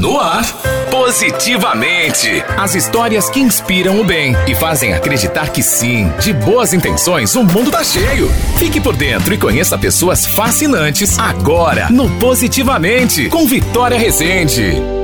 No ar, positivamente. As histórias que inspiram o bem e fazem acreditar que sim, de boas intenções, o mundo tá cheio. Fique por dentro e conheça pessoas fascinantes agora no Positivamente, com Vitória Rezende.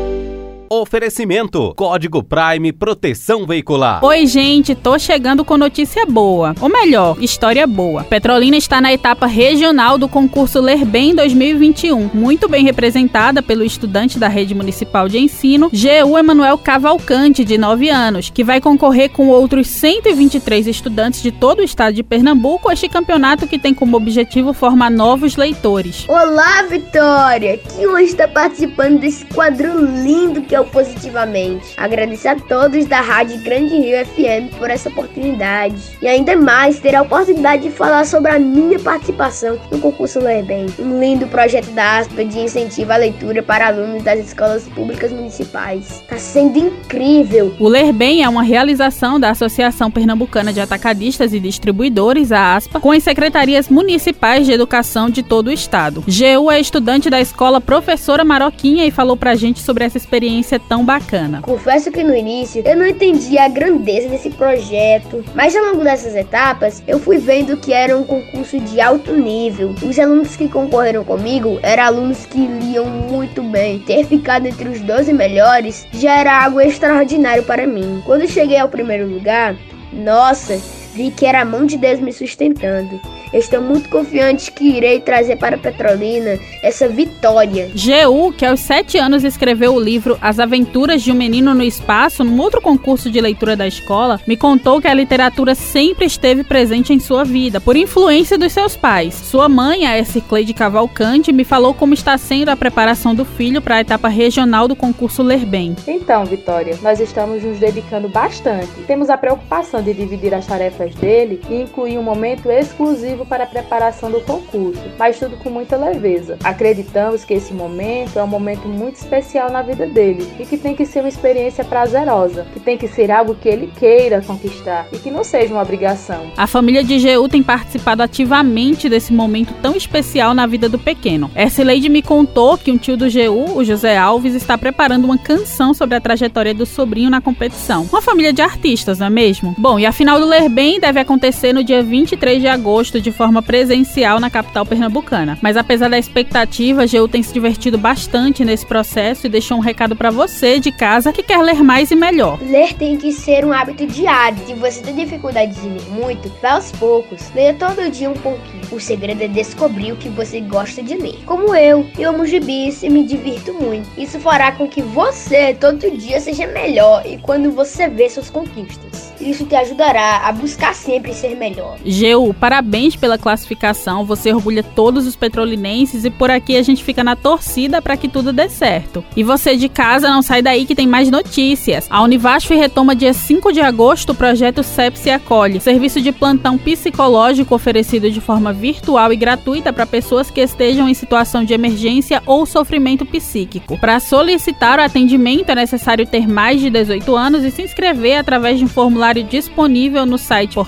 Oferecimento: Código Prime Proteção Veicular. Oi, gente, tô chegando com notícia boa. Ou melhor, história boa. Petrolina está na etapa regional do concurso Ler Bem 2021, muito bem representada pelo estudante da Rede Municipal de Ensino, GU Emanuel Cavalcante, de 9 anos, que vai concorrer com outros 123 estudantes de todo o estado de Pernambuco a este campeonato que tem como objetivo formar novos leitores. Olá, Vitória! Que honra estar participando desse quadro lindo que positivamente. Agradecer a todos da Rádio Grande Rio FM por essa oportunidade. E ainda mais ter a oportunidade de falar sobre a minha participação no concurso Ler Bem, um lindo projeto da ASPA de incentivo à leitura para alunos das escolas públicas municipais. Tá sendo incrível! O Ler Bem é uma realização da Associação Pernambucana de Atacadistas e Distribuidores, a ASPA, com as secretarias municipais de educação de todo o estado. GU é estudante da escola Professora Maroquinha e falou pra gente sobre essa experiência experiência tão bacana. Confesso que no início eu não entendia a grandeza desse projeto, mas ao longo dessas etapas eu fui vendo que era um concurso de alto nível. Os alunos que concorreram comigo eram alunos que liam muito bem. Ter ficado entre os 12 melhores já era algo extraordinário para mim. Quando cheguei ao primeiro lugar, nossa, vi que era a mão de Deus me sustentando. Estou muito confiante que irei trazer para Petrolina essa vitória. GU, que aos sete anos escreveu o livro As Aventuras de um Menino no Espaço, num outro concurso de leitura da escola, me contou que a literatura sempre esteve presente em sua vida, por influência dos seus pais. Sua mãe, a Cicleide Cavalcante, me falou como está sendo a preparação do filho para a etapa regional do concurso Ler Bem. Então, Vitória, nós estamos nos dedicando bastante. Temos a preocupação de dividir as tarefas dele e incluir um momento exclusivo para a preparação do concurso, mas tudo com muita leveza. Acreditamos que esse momento é um momento muito especial na vida dele e que tem que ser uma experiência prazerosa, que tem que ser algo que ele queira conquistar e que não seja uma obrigação. A família de GU tem participado ativamente desse momento tão especial na vida do pequeno. Lady me contou que um tio do GU, o José Alves, está preparando uma canção sobre a trajetória do sobrinho na competição. Uma família de artistas, não é mesmo? Bom, e a final do Ler Bem deve acontecer no dia 23 de agosto de forma presencial na capital pernambucana. Mas apesar da expectativa, a GU tem se divertido bastante nesse processo e deixou um recado para você de casa que quer ler mais e melhor. Ler tem que ser um hábito diário. Se você tem dificuldade de ler muito, vá aos poucos. Leia todo dia um pouquinho. O segredo é descobrir o que você gosta de ler. Como eu, eu amo gibis e me divirto muito. Isso fará com que você todo dia seja melhor e quando você vê suas conquistas. Isso te ajudará a buscar sempre ser melhor. GU, parabéns pela classificação, você orgulha todos os petrolinenses e por aqui a gente fica na torcida para que tudo dê certo. E você de casa não sai daí que tem mais notícias. A Univasf retoma dia 5 de agosto o projeto Sepsi Acolhe, serviço de plantão psicológico oferecido de forma virtual e gratuita para pessoas que estejam em situação de emergência ou sofrimento psíquico. Para solicitar o atendimento é necessário ter mais de 18 anos e se inscrever através de um formulário disponível no site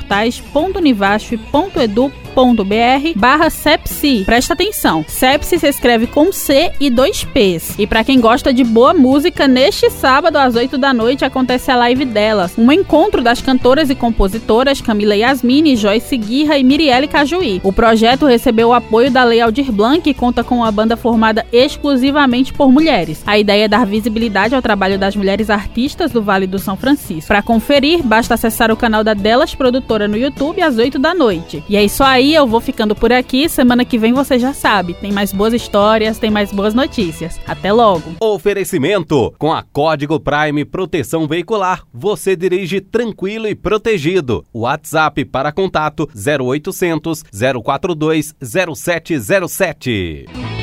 portais.univasf.edu.br barra sepsi. Presta atenção, sepsi se escreve com C e dois P's. E para quem gosta de boa música, neste sábado às 8 da noite acontece a live delas, um encontro das cantoras e compositoras Camila Yasmini, Joyce Guirra e Mirielle Cajuí. O projeto recebeu o apoio da Lei Aldir Blanc e conta com uma banda formada exclusivamente por mulheres. A ideia é dar visibilidade ao trabalho das mulheres artistas do Vale do São Francisco. Para conferir, basta acessar o canal da Delas Produtora no YouTube às 8 da noite. E é isso aí eu vou ficando por aqui. Semana que vem você já sabe, tem mais boas histórias, tem mais boas notícias. Até logo. Oferecimento: com a Código Prime Proteção Veicular, você dirige tranquilo e protegido. WhatsApp para contato 0800 042 0707.